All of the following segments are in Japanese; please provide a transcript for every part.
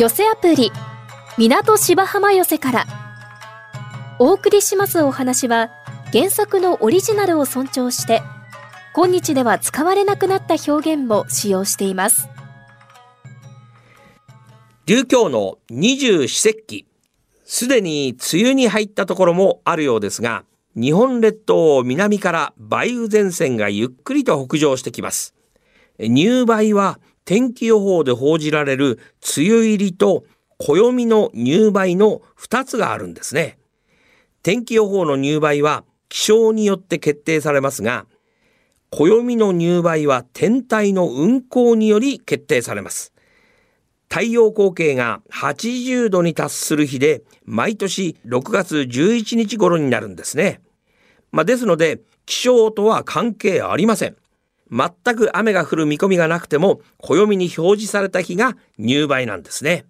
寄せアプリ港芝浜寄せから。お送りしますお話は原作のオリジナルを尊重して今日では使われなくなった表現も使用しています。流教の二十四節気。すでに梅雨に入ったところもあるようですが日本列島を南から梅雨前線がゆっくりと北上してきます。入梅は天気予報で報じられる梅雨入りと暦の入梅の2つがあるんですね天気予報の入梅は気象によって決定されますが暦の入梅は天体の運行により決定されます太陽光景が80度に達する日で毎年6月11日頃になるんですね。まあ、ですので気象とは関係ありません。全く雨が降る見込みがなくても暦に表示された日が入梅なんですね。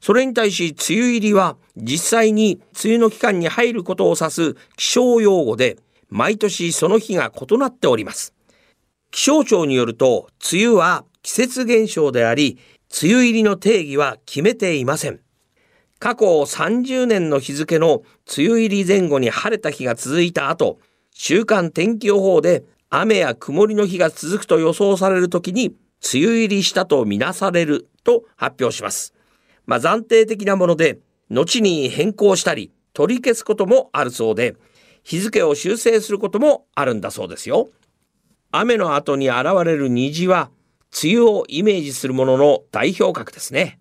それに対し梅雨入りは実際に梅雨の期間に入ることを指す気象用語で毎年その日が異なっております。気象庁によると梅雨は季節現象であり梅雨入りの定義は決めていません。過去30年の日付の梅雨入り前後に晴れた日が続いた後、週間天気予報で雨や曇りの日が続くと予想される時に梅雨入りしたとみなされると発表します。まあ、暫定的なもので、後に変更したり取り消すこともあるそうで、日付を修正することもあるんだそうですよ。雨の後に現れる虹は梅雨をイメージするものの代表格ですね。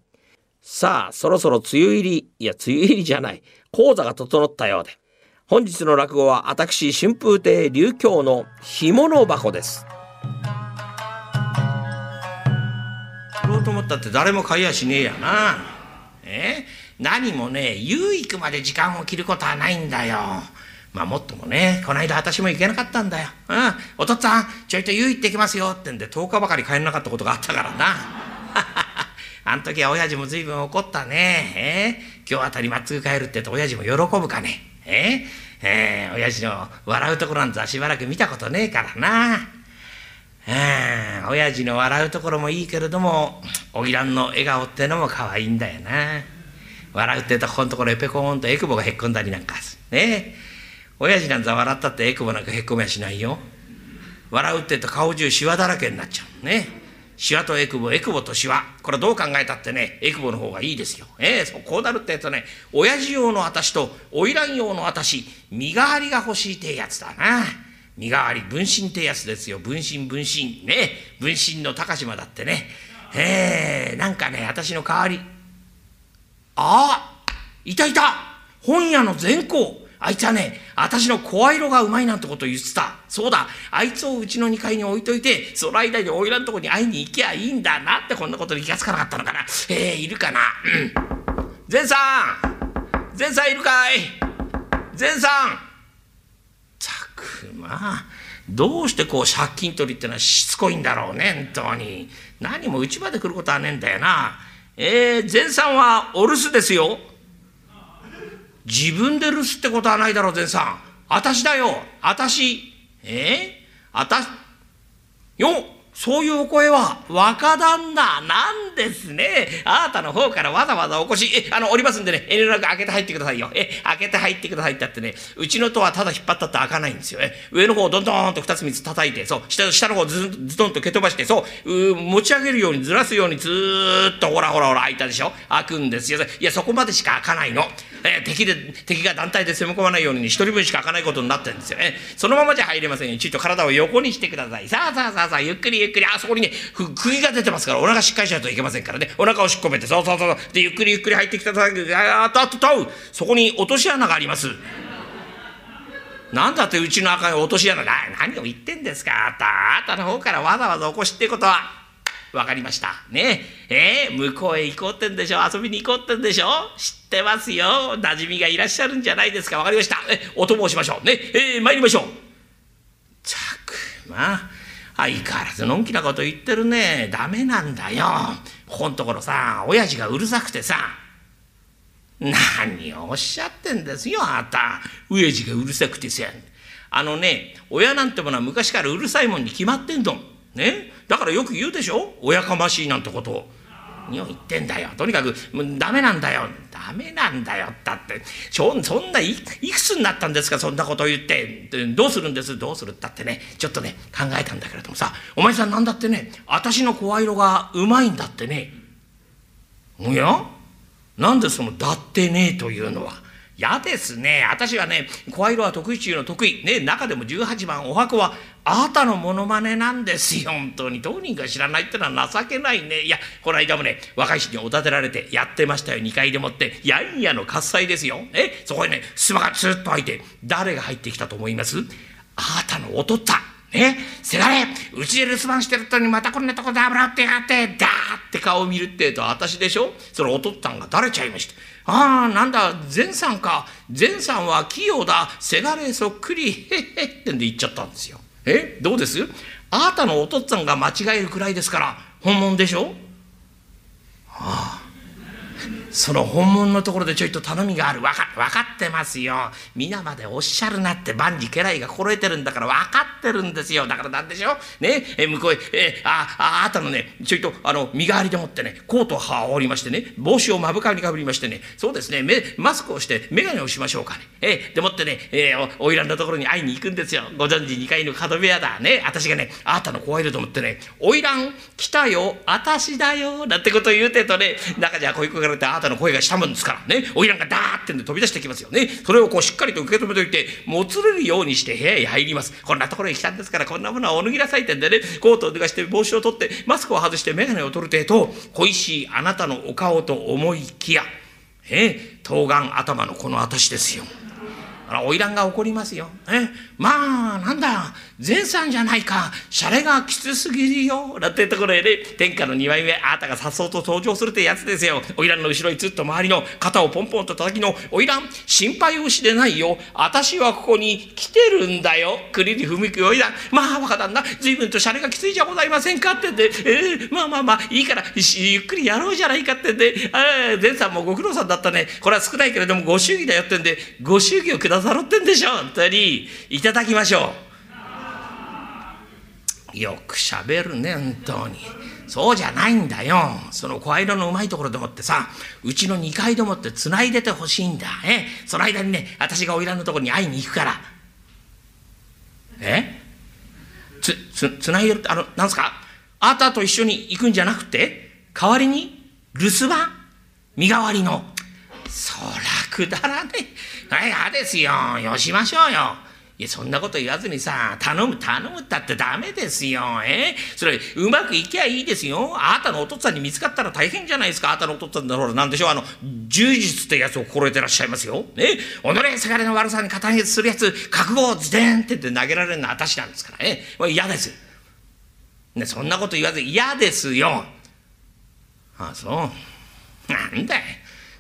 さあ、そろそろ梅雨入り、いや、梅雨入りじゃない、講座が整ったようで。本日の落語は私、春風亭流京の干物箱です。売ろうと思ったって誰も買いやしねえやな。え？何もね、湯行くまで時間を切ることはないんだよ。まあもっともね、この間私も行けなかったんだよ。うん、お父っつぁん、ちょいと湯行ってきますよってんで10日ばかり帰らなかったことがあったからな。あん時は親父も随分怒ったね。え、今日あたりまっつぐ帰るってと親父も喜ぶかね。え？ー、えー、親父の笑うところなんざしばらく見たことねえからな。うん、親父の笑うところもいいけれども、おいらんの笑顔ってのも可愛いんだよな。笑うってとここのところへペコーンとエクボがへっこんだりなんかす。ねえ。親父なんざ笑ったってエクボなんかへっこみやしないよ。笑うってと顔中シワだらけになっちゃうね。シワとエクボ、エクボとシワ。これどう考えたってね、エクボの方がいいですよ。ええそう、こうなるってやつね、親父用の私と花魁用の私、身代わりが欲しいってやつだな。身代わり、分身ってやつですよ。分身、分身。ね。分身の高島だってね。ええなんかね、私の代わり。ああいたいた本屋の全校あいつはね、私の声色がうまいなんてこと言ってた。そうだ、あいつをうちの2階に置いといて、その間においらんとこに会いに行きゃいいんだなってこんなことに気がつかなかったのかな。えー、いるかな？うん。善さん善さんいるかい？善さんたくまどうしてこう借金取りってのはしつこいんだろうね、本当に。何もうちまで来ることはねえんだよな。えー、善さんはお留守ですよ。自分で留守ってことはないだろう、善さん。あたしだよ。あたし。え？ー、あた、よそういうお声は若旦那なんですね。あなたの方からわざわざお越し、え、あの、おりますんでね、遠慮なく開けて入ってくださいよ。え、開けて入ってくださいってあってね、うちの戸はただ引っ張ったって開かないんですよ。え、上の方をどんどんと二つ三つ叩いて、そう、下下の方をずずどんと蹴飛ばして、そう、う持ち上げるようにずらすようにずっとほらほらほら開いたでしょ開くんですよ。いや、そこまでしか開かないの。え敵で、敵が団体で攻め込まないように一人分しか開かないことになってるんですよ。え、そのままじゃ入れませんよ。ちょっと体を横にしてください。さあさあさあさあ、ゆっくりゆっくり、あそこにね、釘が出てますから、お腹しっかりしないといけませんからね。お腹をしっこめて、そうそうそう。で、ゆっくりゆっくり入ってきただけ、あっとあっととそこに落とし穴があります。なんだってうちの赤い落とし穴だ。何を言ってんですかあんた。あんたの方からわざわざ起こしってことは。分かりました。ねえ、えー、向こうへ行こうってんでしょ遊びに行こうってんでしょ知ってますよ。馴染みがいらっしゃるんじゃないですか。分かりました。え、お供をしましょう。ね、えー、参りましょう。たくま。相変わらずのんきなこと言ってるね。ダメなんだよ。ここんところさ、親父がうるさくてさ。何をおっしゃってんですよ、あなた。親父がうるさくてさ。あのね、親なんてものは昔からうるさいもんに決まってんの。ね？だからよく言うでしょ？親かましいなんてことを。何を言ってんだよ。とにかく、もうダメなんだよ。ダメなんだよ。だって、そんない、くつになったんですか、そんなことを言って。どうするんです？どうする？ったってね、ちょっとね、考えたんだけれどもさ、お前さんなんだってね、私の声色がうまいんだってね。おや？なんでその、だってね？というのは。嫌ですね。私はね、声色は得意中の得意。ね、中でも18番お箱は、あなたのモノマネなんですよ。本当に。当人が知らないってのは情けないね。いや、この間もね、若い人におだてられてやってましたよ。2階でもって。やんやの喝采ですよ。え、そこにね、襖がツーッと開いて、誰が入ってきたと思います？あなたのおとった。ね、せがれ、うちで留守番してるとにまたこんなとこで油ってやがって、ダーって顔を見るってえと私でしょ？それおとったんがだれちゃいました？ああ、なんだ、善さんか。善さんは器用だ。せがれそっくり。へっへってんで言っちゃったんですよ。えどうです？あなたのお父っつぁんが間違えるくらいですから、本物でしょ？ああ。その本物のところでちょいと頼みがある。わか、分かってますよ。皆までおっしゃるなって万事家来が心得てるんだから分かってるんですよ。だからなんでしょね？え、向こうへ、えあ、あ、あなたのね、ちょいと、あの、身代わりでもってね、コートを羽織りましてね、帽子を目深にかぶりましてね、そうですね、目、マスクをして眼鏡をしましょうかね。えでもってね、えー、お、おいらんのところに会いに行くんですよ。ご存知2階の角部屋だ。ね、私がね、あなたの怖いだと思ってね、おいらん来たよ、あたしだよ、なんてことを言うてとね、中じゃ声かけられてあなたの声がしたもんですからね花魁がダーってんで飛び出してきますよねそれをこうしっかりと受け止めといてもつれるようにして部屋へ入りますこんなところへ来たんですからこんなものはお脱ぎなさいってんでねコートを脱がして帽子を取ってマスクを外して眼鏡を取るてと恋しいあなたのお顔と思いきやええ冬瓜頭のこの私ですよ。あら、花魁が怒りますよ。え、まあ、なんだ、前さんじゃないか、シャレがきつすぎるよ。なんてところへね、天下の二枚目、あなたがさっそうと登場するってやつですよ。花魁の後ろにずっと周りの肩をポンポンと叩きの、花魁、心配をしてないよ。私はここに来てるんだよ。栗に踏みく花魁。まあ、若旦那、随分とシャレがきついじゃございませんかってんで、えー、まあまあまあ、いいから、ゆっくりやろうじゃないかってんで、えー、前さんもご苦労さんだったね。これは少ないけれども、ご祝儀だよってんで、ご祝儀をくださろってんでしょ。本当に。いただきましょう。よくしゃべるね本当に。そうじゃないんだよ。その声色のうまいところでもってさうちの2階でもってつないでてほしいんだ。え？その間にね私が花魁のところに会いに行くから。え？つつつないでるってあのなんすか？あなたと一緒に行くんじゃなくて代わりに留守番？身代わりの。そらくだらねえ。い嫌ですよ。よしましょうよ。いや、そんなこと言わずにさ、頼む、頼むったってダメですよ。え？それ、うまくいきゃいいですよ。あなたのお父さんに見つかったら大変じゃないですか。あなたのお父さんだろうなんでしょう。あの、柔術ってやつを心得てらっしゃいますよ。ね。己せがれの悪さに肩にするやつ、覚悟をズデンってって投げられるのは私なんですからね。嫌です。ね、そんなこと言わず嫌ですよ。ああ、そう。なんだよ。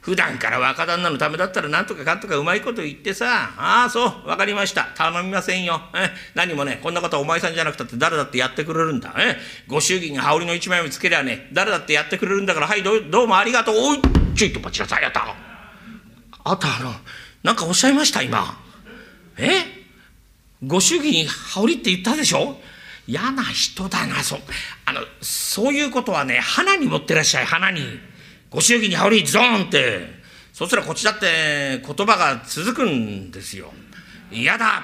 普段から若旦那のためだったらなんとかかんとかうまいこと言ってさ、ああ、そう、わかりました。頼みませんよ。え何もね、こんなことはお前さんじゃなくたって誰だってやってくれるんだ。えご祝儀に羽織の一枚もつけりゃね、誰だってやってくれるんだから、はい、どどうもありがとう。おい、ちょいと待ちなさい、やった。あとあの、なんかおっしゃいました、今。えご祝儀に羽織って言ったでしょ？嫌な人だな、そ、あの、そういうことはね、花に持ってらっしゃい、花に。ご祝儀に羽織りゾーンって。そしたらこっちだって言葉が続くんですよ。嫌だ。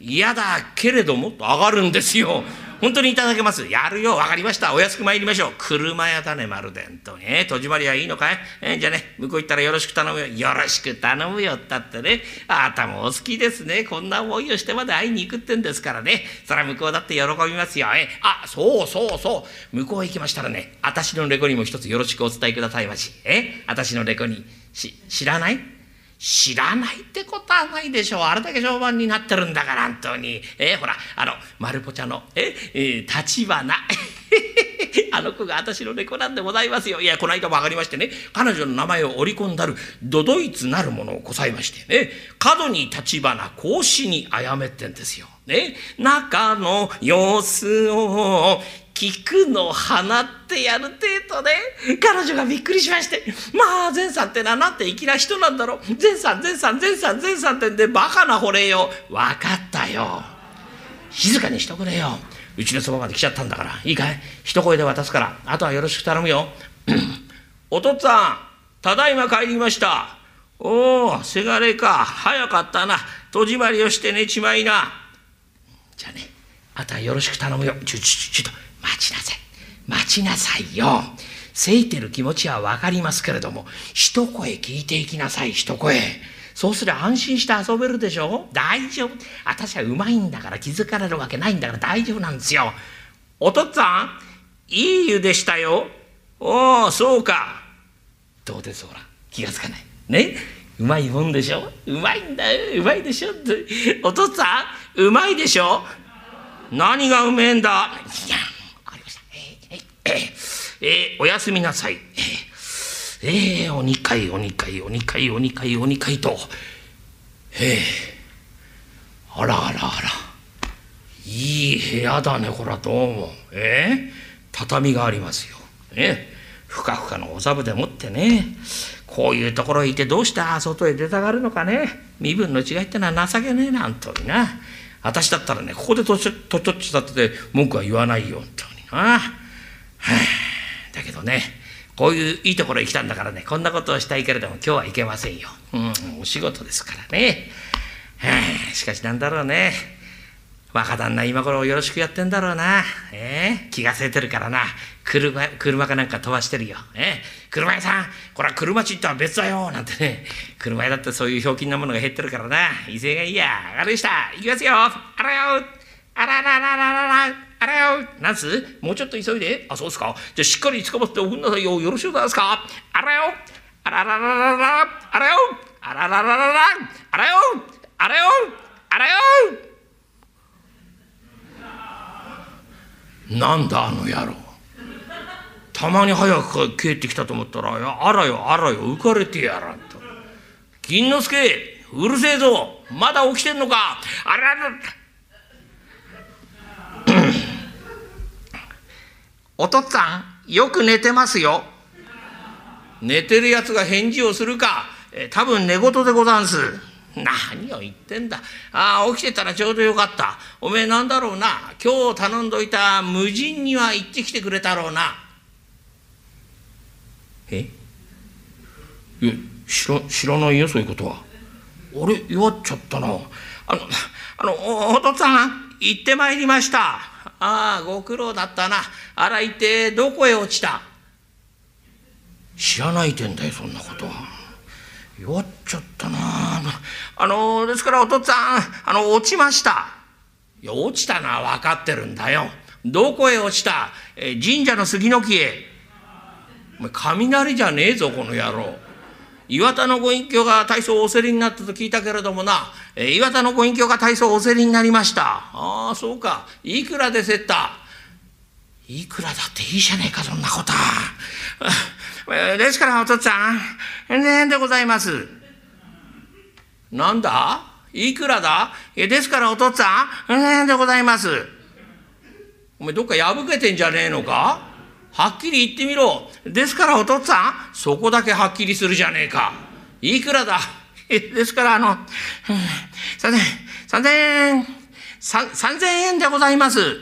嫌だけれどもと上がるんですよ。本当にいただけます。やるよ。分かりました。お安く参りましょう。車屋だねまるでんとね。戸締まりはいいのかい、えー、じゃあね向こう行ったらよろしく頼むよ。よろしく頼むよ。ったってね。あなたもお好きですね。こんな思いをしてまで会いに行くってんですからね。そら向こうだって喜びますよ。えあそうそうそう。向こう行きましたらね私のレコにも一つよろしくお伝えくださいまし。え私のレコにし知らない？知らないってことはないでしょう。あれだけ評判になってるんだから、本当に。えー、ほら、あの、丸ポチャの、え、えー、立花。あの子が私の猫なんでございますよ。いや、この間分かりましてね、彼女の名前を織り込んだる、ドドイツなるものをこさえましてね、角に立花、格子にあやめってんですよ。ね、中の様子を聞くの放ってやる程度で、彼女がびっくりしまして、まあ、善さんってのはなんて粋な人なんだろう。善さん、善さん、善さん、善さんってんで、バカな惚れよ。わかったよ。静かにしとくれよ。うちのそばまで来ちゃったんだから。いいかい？一声で渡すから、あとはよろしく頼むよ。お父っつぁん、ただいま帰りました。おお、せがれか。早かったな。戸締まりをして寝ちまいな。じゃあね、あとはよろしく頼むよ。ちょ、ちょ、ちょっと、待ちなさい。待ちなさいよ。せいてる気持ちはわかりますけれども、一声聞いていきなさい、一声。そうすりゃ安心して遊べるでしょ？大丈夫。私はうまいんだから気づかれるわけないんだから大丈夫なんですよ。お父っつぁん、いい湯でしたよ。おお、そうか。どうですほら、気がつかない。ね？うまいもんでしょ？うまいんだよ。うまいでしょ？お父っつぁん、うまいでしょ？何がうめえんだ？いや、えー、え、おやすみなさい。えーえ、お二回お二回お二回お二回お二回と。ええー、あらあらあら。いい部屋だねこらどうも。ええー、畳がありますよ。えふかふかのお座布でもってね。こういうところへいてどうして外へ出たがるのかね。身分の違いってのは情けねえな本当にな。私だったらねここでとちとちょっちたって文句は言わないよ本当にな、はあ、だけどねこういういいところへ来たんだからねこんなことをしたいけれども今日はいけませんよ。うん、お仕事ですからね。はあ、しかしなんだろうね。若旦那今頃よろしくやってんだろうな。えー、気がせいてるからな。車、車かなんか飛ばしてるよ。えー、車屋さん、これは車賃とは別だよ。なんてね。車屋だってそういうひょうきんなものが減ってるからな。威勢がいいや。あれでした。行きますよ。あらよ。あらららららら。あらよ。なんすもうちょっと急いで。あそうですか。じゃあしっかり捕まっておくんなさいよ。よろしゅうございますか。あらよ。あらららららあらよ。あらららららあらよ。あらよ。あらよ。なんだあの野郎。たまに早く帰ってきたと思ったらあらよあらよ。浮かれてやらんと銀之助うるせえぞ。まだ起きてんのか。あららら。お父っつぁん、よく寝てますよ。寝てるやつが返事をするか、え多分寝言でござんす。何を言ってんだ。ああ、起きてたらちょうどよかった。おめえなんだろうな。今日頼んどいた無人には行ってきてくれたろうな。え？え、知ら、知らないよ、そういうことは。俺、弱っちゃったな。あの、あの、お、お父っつぁん、行ってまいりました。ああご苦労だったな。あら一体どこへ落ちた？知らないてんだよそんなことは。弱っちゃったな。あのですからお父っつぁんあの落ちました。いや落ちたのは分かってるんだよ。どこへ落ちた？え神社の杉の木へ。お前雷じゃねえぞこの野郎岩田のご隠居が大層お競りになったと聞いたけれどもな、えー、岩田のご隠居が大層お競りになりました。ああ、そうか。いくらでせった？いくらだっていいじゃねえか、そんなことは。ですから、お父っつぁん、ねでございます。なんだ？いくらだ？ですから、お父っつぁん、ねでございます。お前どっか破けてんじゃねえのか？はっきり言ってみろ。ですからお父っつぁん、そこだけはっきりするじゃねえか。いくらだ？ですからあの、三千、三千円、三千円でございます。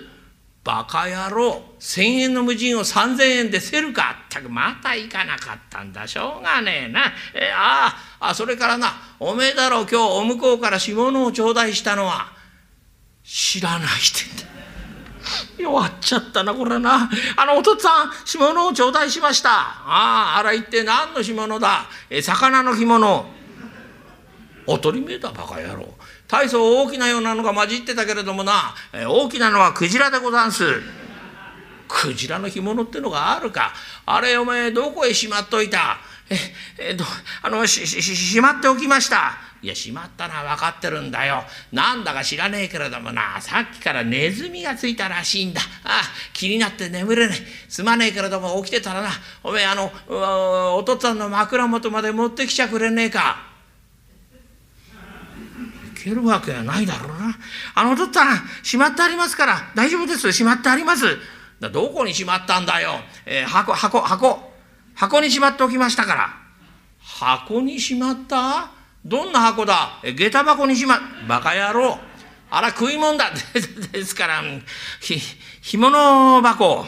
バカ野郎、千円の無人を三千円でせるか。ったくまた行かなかったんだ。しょうがねえな。えああ、あそれからな、おめえだろ今日お向こうから下のを頂戴したのは。知らないってんだ。弱っちゃったなこれな。あのお父っつぁん干物を頂戴しました。あああら一体何の干物だ。え魚の干物。おとりめだバカ野郎。大層大きなようなのが混じってたけれどもな。え大きなのはクジラでござんす。クジラの干物ってのがあるか。あれお前どこへしまっといた？ええっとあのしししまっておきました。いやしまったのは分かってるんだよ。なんだか知らねえけれどもな。さっきからネズミがついたらしいんだ。あ気になって眠れねえすまねえけれども起きてたらな。おめえあのお父っつぁんの枕元まで持ってきちゃくれねえか。いけるわけはないだろうな。あのお父っつぁんしまってありますから。大丈夫です。しまってあります。だどこにしまったんだよ、えー、箱箱箱。箱にしまっておきましたから。箱にしまった？どんな箱だ？下駄箱にしま、バカ野郎。あら食い物だ。ですから、ひ、干物箱。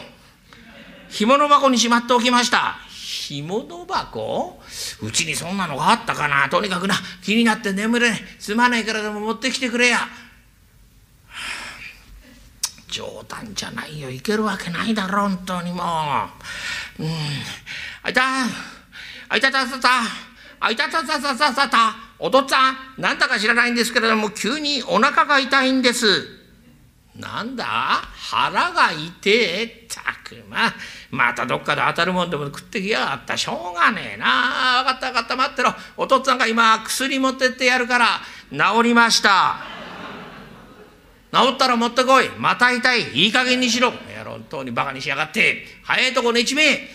干物箱にしまっておきました。干物箱？うちにそんなのがあったかな？とにかくな気になって眠れすまないからでも持ってきてくれや。冗談じゃないよいけるわけないだろ本当にもう。うん。あいたあいたたたたあいたたたたたたお父っつぁんなんだか知らないんですけれども急にお腹が痛いんです。なんだ？腹が痛えたくままたどっかで当たるもんでも食ってきや。がったしょうがねえな。分かった分かった待ってろ。お父っつぁんが今薬持ってってやるから。治りました。治ったら持ってこい。また痛い。いい加減にしろ。やろ本当にバカにしやがって。早いとこねちめ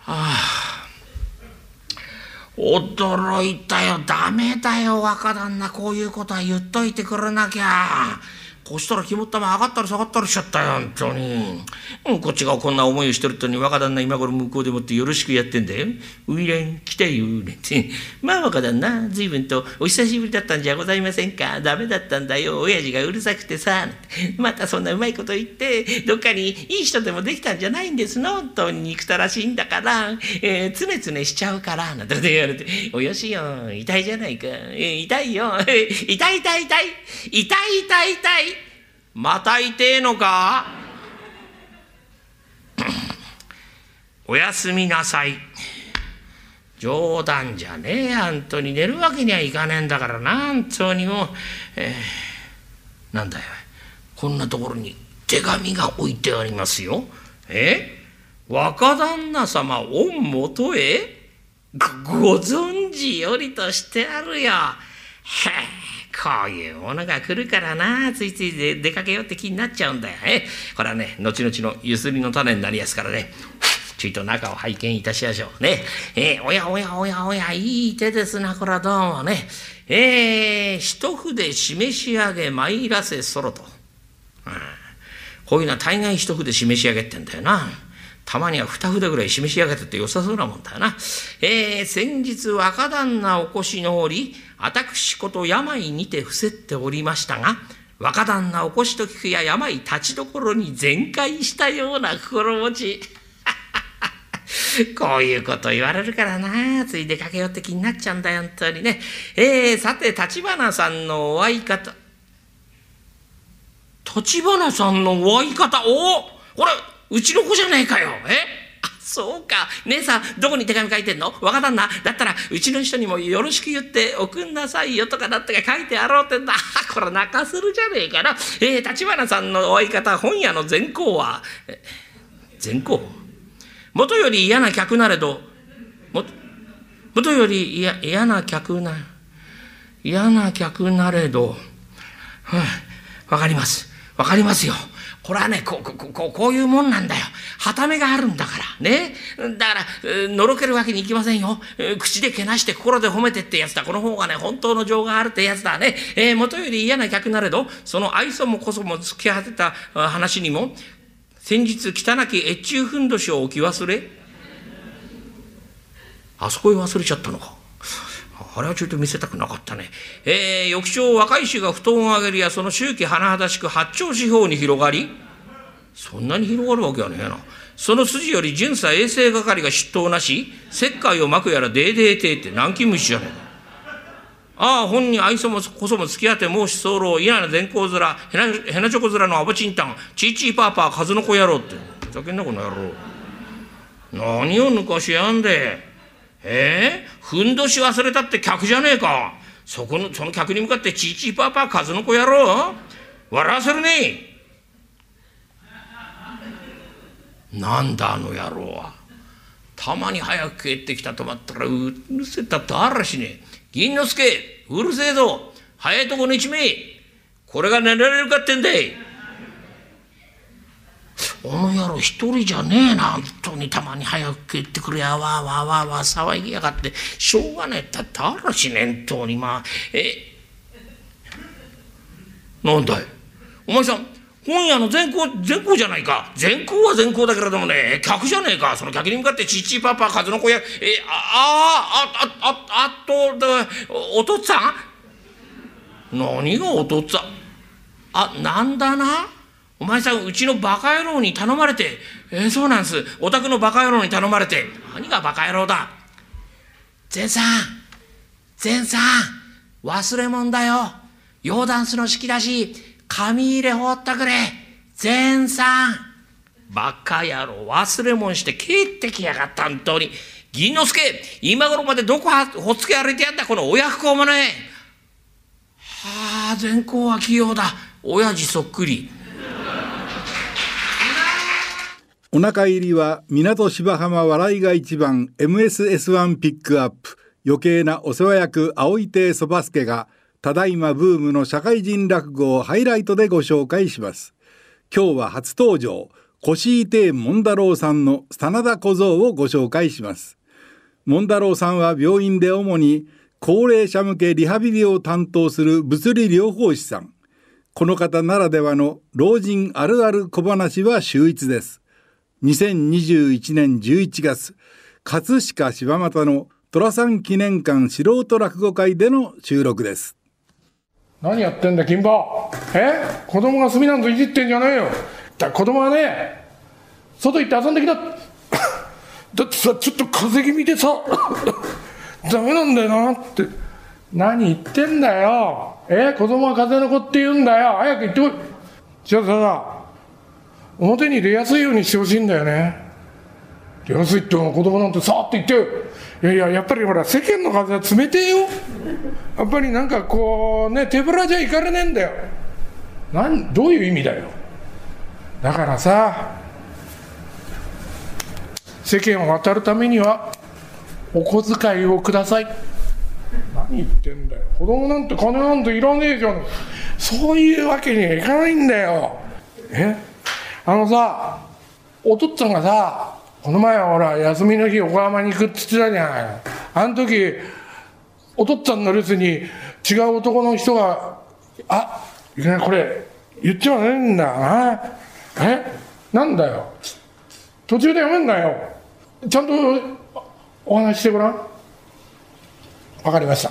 はあ。驚いたよダメだよ若旦那こういうことは言っといてくれなきゃ。こうしたら肝っ玉上がったり下がったりしちゃったよ本当に、うん、こっちがこんな思いをしてるとに若旦那今頃向こうでもってよろしくやってんだよ。ウイレン来たよなんて。まあ若旦那随分とお久しぶりだったんじゃございませんか。ダメだったんだよ。親父がうるさくてさ。またそんなうまいこと言ってどっかにいい人でもできたんじゃないんですの。本当に憎たらしいんだから、えー、つねつねしちゃうから。なんて言われて。およしよ痛いじゃないか、えー、痛いよ。痛い痛い痛い。痛い痛い痛い。また痛えのか？おやすみなさい。冗談じゃねえ、あんとに寝るわけにはいかねえんだからな、本当にもう。えー、なんだよ、こんなところに手紙が置いてありますよ。え？若旦那様御元へ？ご存知よりとしてあるよ。へえ。こういうものが来るからなついつい出かけようって気になっちゃうんだよ。えこれはね後々のゆすりの種になりやすからねちょいと中を拝見いたしましょうね。えー、おやおやおやおやいい手ですなこれはどうもね。えー、一筆示し上げ参らせそろと。うん、こういうのは大概一筆示し上げってんだよな。たまには二筆ぐらい示し上げてって良さそうなもんだな。えー、先日若旦那お越しの折、私こと病にて伏せっておりましたが、若旦那お越しと聞くや病立ちどころに全開したような心持ち。こういうこと言われるからな、つい出かけようって気になっちゃうんだよ、本当にね。えー、さて、立花さんのお会い方。立花さんのお会い方、おこれ、うちの子じゃねえかよ。え、そうか。姉さん、どこに手紙書いてんの？若旦那。だったら、うちの人にもよろしく言っておくんなさいよとかだって書いてやろうってんだ。これ泣かせるじゃねえかな。えー、立花さんのお相方、本屋の善行は、善行？もとより嫌な客なれど、も、もとより嫌嫌な客な、嫌な客なれど、わ、うん、かります。わかりますよ。これはねこうこうこうこういうもんなんだよ。はためがあるんだからね。だから、のろけるわけにいきませんよ。口でけなして心で褒めてってやつだ。この方がね本当の情があるってやつだね。えー、元より嫌な客なれどその愛想もこそも突き果てた話にも先日汚き越中ふんどしを置き忘れあそこへ忘れちゃったのか。あれはちょっと見せたくなかったね。えー、翌朝若い衆が布団を上げるやその周期甚だしく八丁四方に広がりそんなに広がるわけはねえな。その筋より巡査衛生係が出頭なし石灰をまくやらデーデーテーって南京虫じゃねえか。ああ、本に愛想もこそも付き合って申し候嫌なな善行面、へなへなチョコ面のアボチンタン、チーチーパーパー、数の子野郎って。ふざけんなこの野郎。何を抜かしやんで。えー、ふんどし忘れたって客じゃねえか。そこの、その客に向かってチーチーパーパー数の子やろう笑わせるねなんだあの野郎は。たまに早く帰ってきたと思ったらうるせえったってあらしねえ。銀之助うるせえぞ早いとこ寝ちめこれが寝られるかってんだい。あの野郎一人じゃねえな本当にたまに早く帰ってくれやわわわわ騒ぎやがって。しょうがねえ。ったってあらし念頭にまあえ？なんだい？お前さん本屋の全校全校じゃないか。全校は全校だけれどもね。客じゃねえか。その客に向かってちちパパ数の子やえああああああとお父っつぁん？何がお父っつぁん？あなんだな？お前さん、うちのバカ野郎に頼まれて、えー、そうなんです。お宅のバカ野郎に頼まれて、何がバカ野郎だ。前さん、前さん、忘れ物だよ。洋ダンスの式だし、紙入れ放ったくれ。前さん。バカ野郎、忘れ物して帰ってきやがった、本当に。銀之助、今頃までどこほっつけ歩いてやんだ、この親不孝もね。はあ、善行は器用だ。親父そっくり。お腹入りは港芝浜笑いが一番 MSS1 ピックアップ。余計なお世話役青井亭そば助がただいまブームの社会人落語をハイライトでご紹介します。今日は初登場腰井亭門太郎さんの真田小僧をご紹介します。門太郎さんは病院で主に高齢者向けリハビリを担当する物理療法士さん。この方ならではの老人あるある小話は秀逸です。2021年11月葛飾柴又の寅さん記念館素人落語会での収録です。何やってんだ金馬え？子供が炭なんぞいじってんじゃねえよ。だ子供はね外行って遊んできた。だってさちょっと風邪気味でさ。ダメなんだよなって。何言ってんだよ。え？子供は風邪の子って言うんだよ。早く行ってこい。じゃあさ表に出やすいようにしてほしいんだよね。出やすいって子供なんてさーって言っていやいややっぱりほら世間の風は冷てえよ。やっぱりなんかこうね手ぶらじゃいかれねえんだよ。なんどういう意味だよ。だからさ世間を渡るためにはお小遣いをください。何言ってんだよ。子供なんて金なんていらねえじゃん。そういうわけにはいかないんだよ。え？あのさお父っつぁんがさこの前ほら休みの日横浜に行くっつってたじゃない。あの時お父っつぁんの留守に違う男の人があいけないこれ言っちゃねえんだなえ？なんだよ途中でやめんなよちゃんとお話してごらんわかりました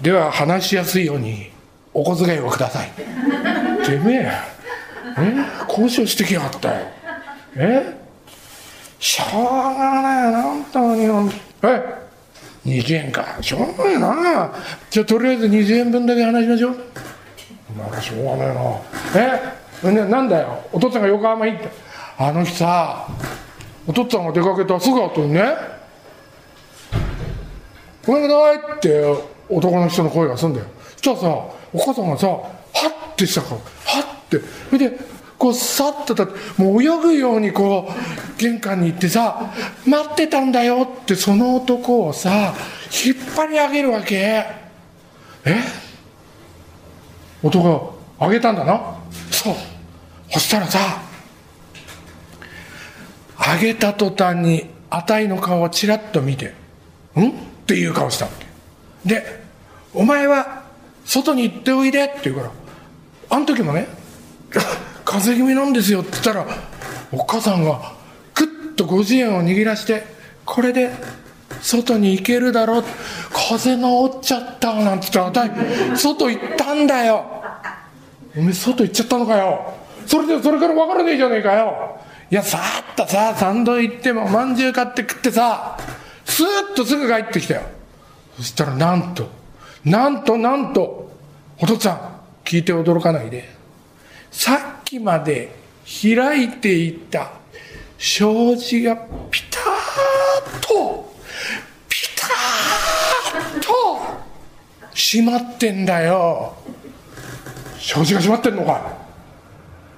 では話しやすいようにお小遣いをくださいてめえ。え交渉してきやがったよ。えしょうがないよな本当にえ20円か。しょうがないな。じゃあとりあえず20円分だけ話しましょう。なんかしょうがないな。えね、なんだよ。お父さんが横浜行って。あの日さお父さんが出かけたすぐ後にね「ごめんなさい」って男の人の声がすんだよ。そしたらさお母さんがさはってしたからはってそれでこうさっとたもう泳ぐようにこう玄関に行ってさ待ってたんだよってその男をさ引っ張り上げるわけ。え？男が上げたんだな。そう。そしたらさ上げた途端にあたいの顔をちらっと見て「ん?」っていう顔したわけ。で「お前は外に行っておいで」って言うからあの時もね風邪気味なんですよって言ったらお母さんがクッと50円を握らしてこれで外に行けるだろう風邪治っちゃったなんて言ったら外行ったんだよおめえ外行っちゃったのかよそれでそれから分からねえじゃねえかよいやさーっとさ参道行ってもまんじゅう買って食ってさスーッとすぐ帰ってきたよそしたらなんとなんとなんとお父さん聞いて驚かないで。さっきまで開いていた障子がピタッとピタッと閉まってんだよ。障子が閉まってんのか？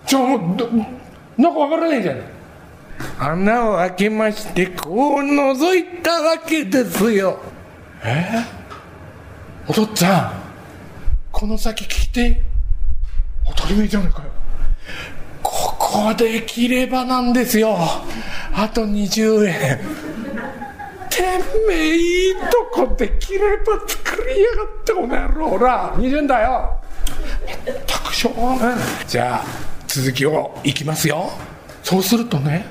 じゃあもうなんかわからないじゃん。穴を開けましてこう覗いたわけですよ。え？お父っつぁんこの先聞いて当たり前じゃないかよ。ここで切ればなんですよ。あと20円。てめえいいとこで切れば作りやがってこの野郎ほら20円だよ。全くしょうがない。じゃあ続きをいきますよ。そうするとね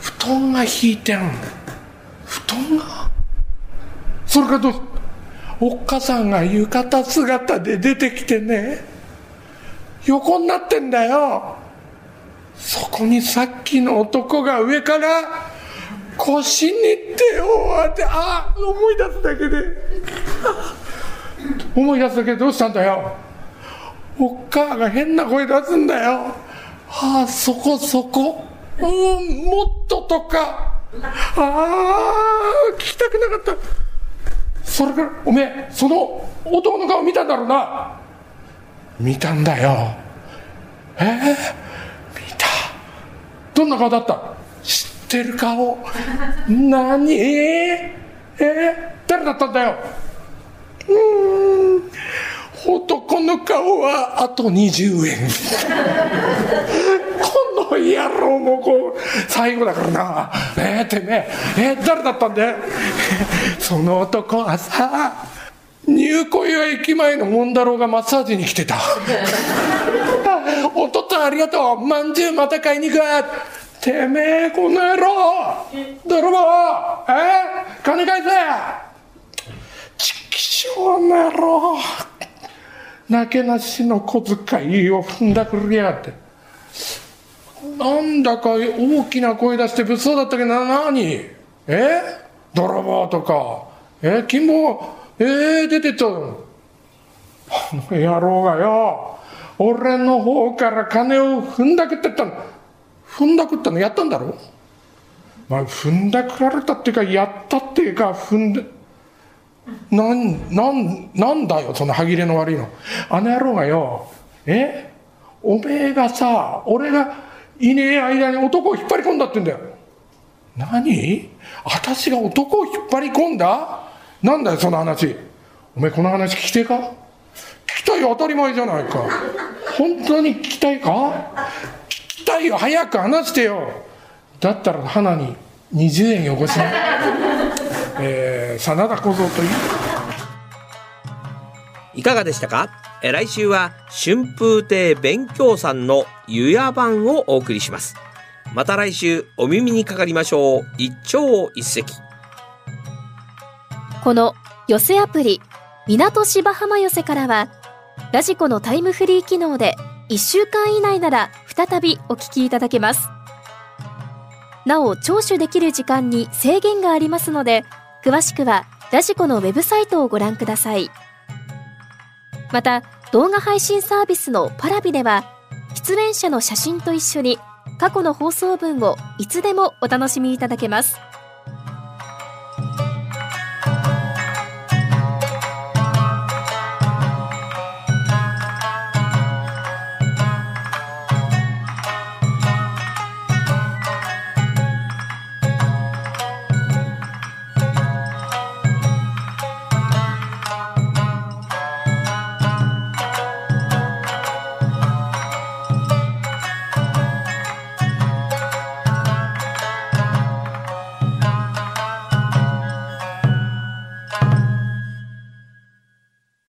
布団が引いてん布団が？それからどうおっかさんが浴衣姿で出てきてね。横になってんだよ。そこにさっきの男が上から腰に手を当てあ思い出すだけで。思い出すだけでどうしたんだよ。おっかが変な声出すんだよ。ああそこそこ。うんもっととか。ああ聞きたくなかった。それからおめえその男の顔見たんだろうな。見たんだよ。え？ー、見た。どんな顔だった？知ってる顔。何？え？ー、え？ー、誰だったんだよ？うん。男の顔はあと20円。この野郎もこう最後だからな。えー、てめえ。えー、誰だったんだよ？その男はさ。入古岩駅前のモンダローがマッサージに来てた。お父っつぁんありがとう。まんじゅうまた買いに行くわ。てめえこの野郎。泥棒。え？ー、金返せ。ちきしょうな野郎なけなしの小遣いを踏んだくりやがって。なんだか大きな声出して物騒だったけどな何え？泥棒とか。え？金棒えー、出てったのあの野郎がよ俺の方から金を踏んだくってったの。踏んだくったの？やったんだろ？まあ踏んだくられたっていうかやったっていうか踏んでなんなんなんだよその歯切れの悪いの。あの野郎がよえ？おめえがさ俺がいねえ間に男を引っ張り込んだってんだよ。何？私が男を引っ張り込んだ？なんだよその話。おめえこの話聞きてえか？聞きたいよ当たり前じゃないか。本当に聞きたいか？聞きたいよ早く話してよ。だったら花に20円よこしな。えー、真田小僧という。いかがでしたか？え来週は春風亭勉強さんの湯屋版をお送りします。また来週お耳にかかりましょう。一朝一夕。この寄せアプリ港芝浜寄せからはラジコのタイムフリー機能で1週間以内なら再びお聞きいただけます。なお聴取できる時間に制限がありますので詳しくはラジコのウェブサイトをご覧ください。また動画配信サービスのパラビでは出演者の写真と一緒に過去の放送分をいつでもお楽しみいただけます。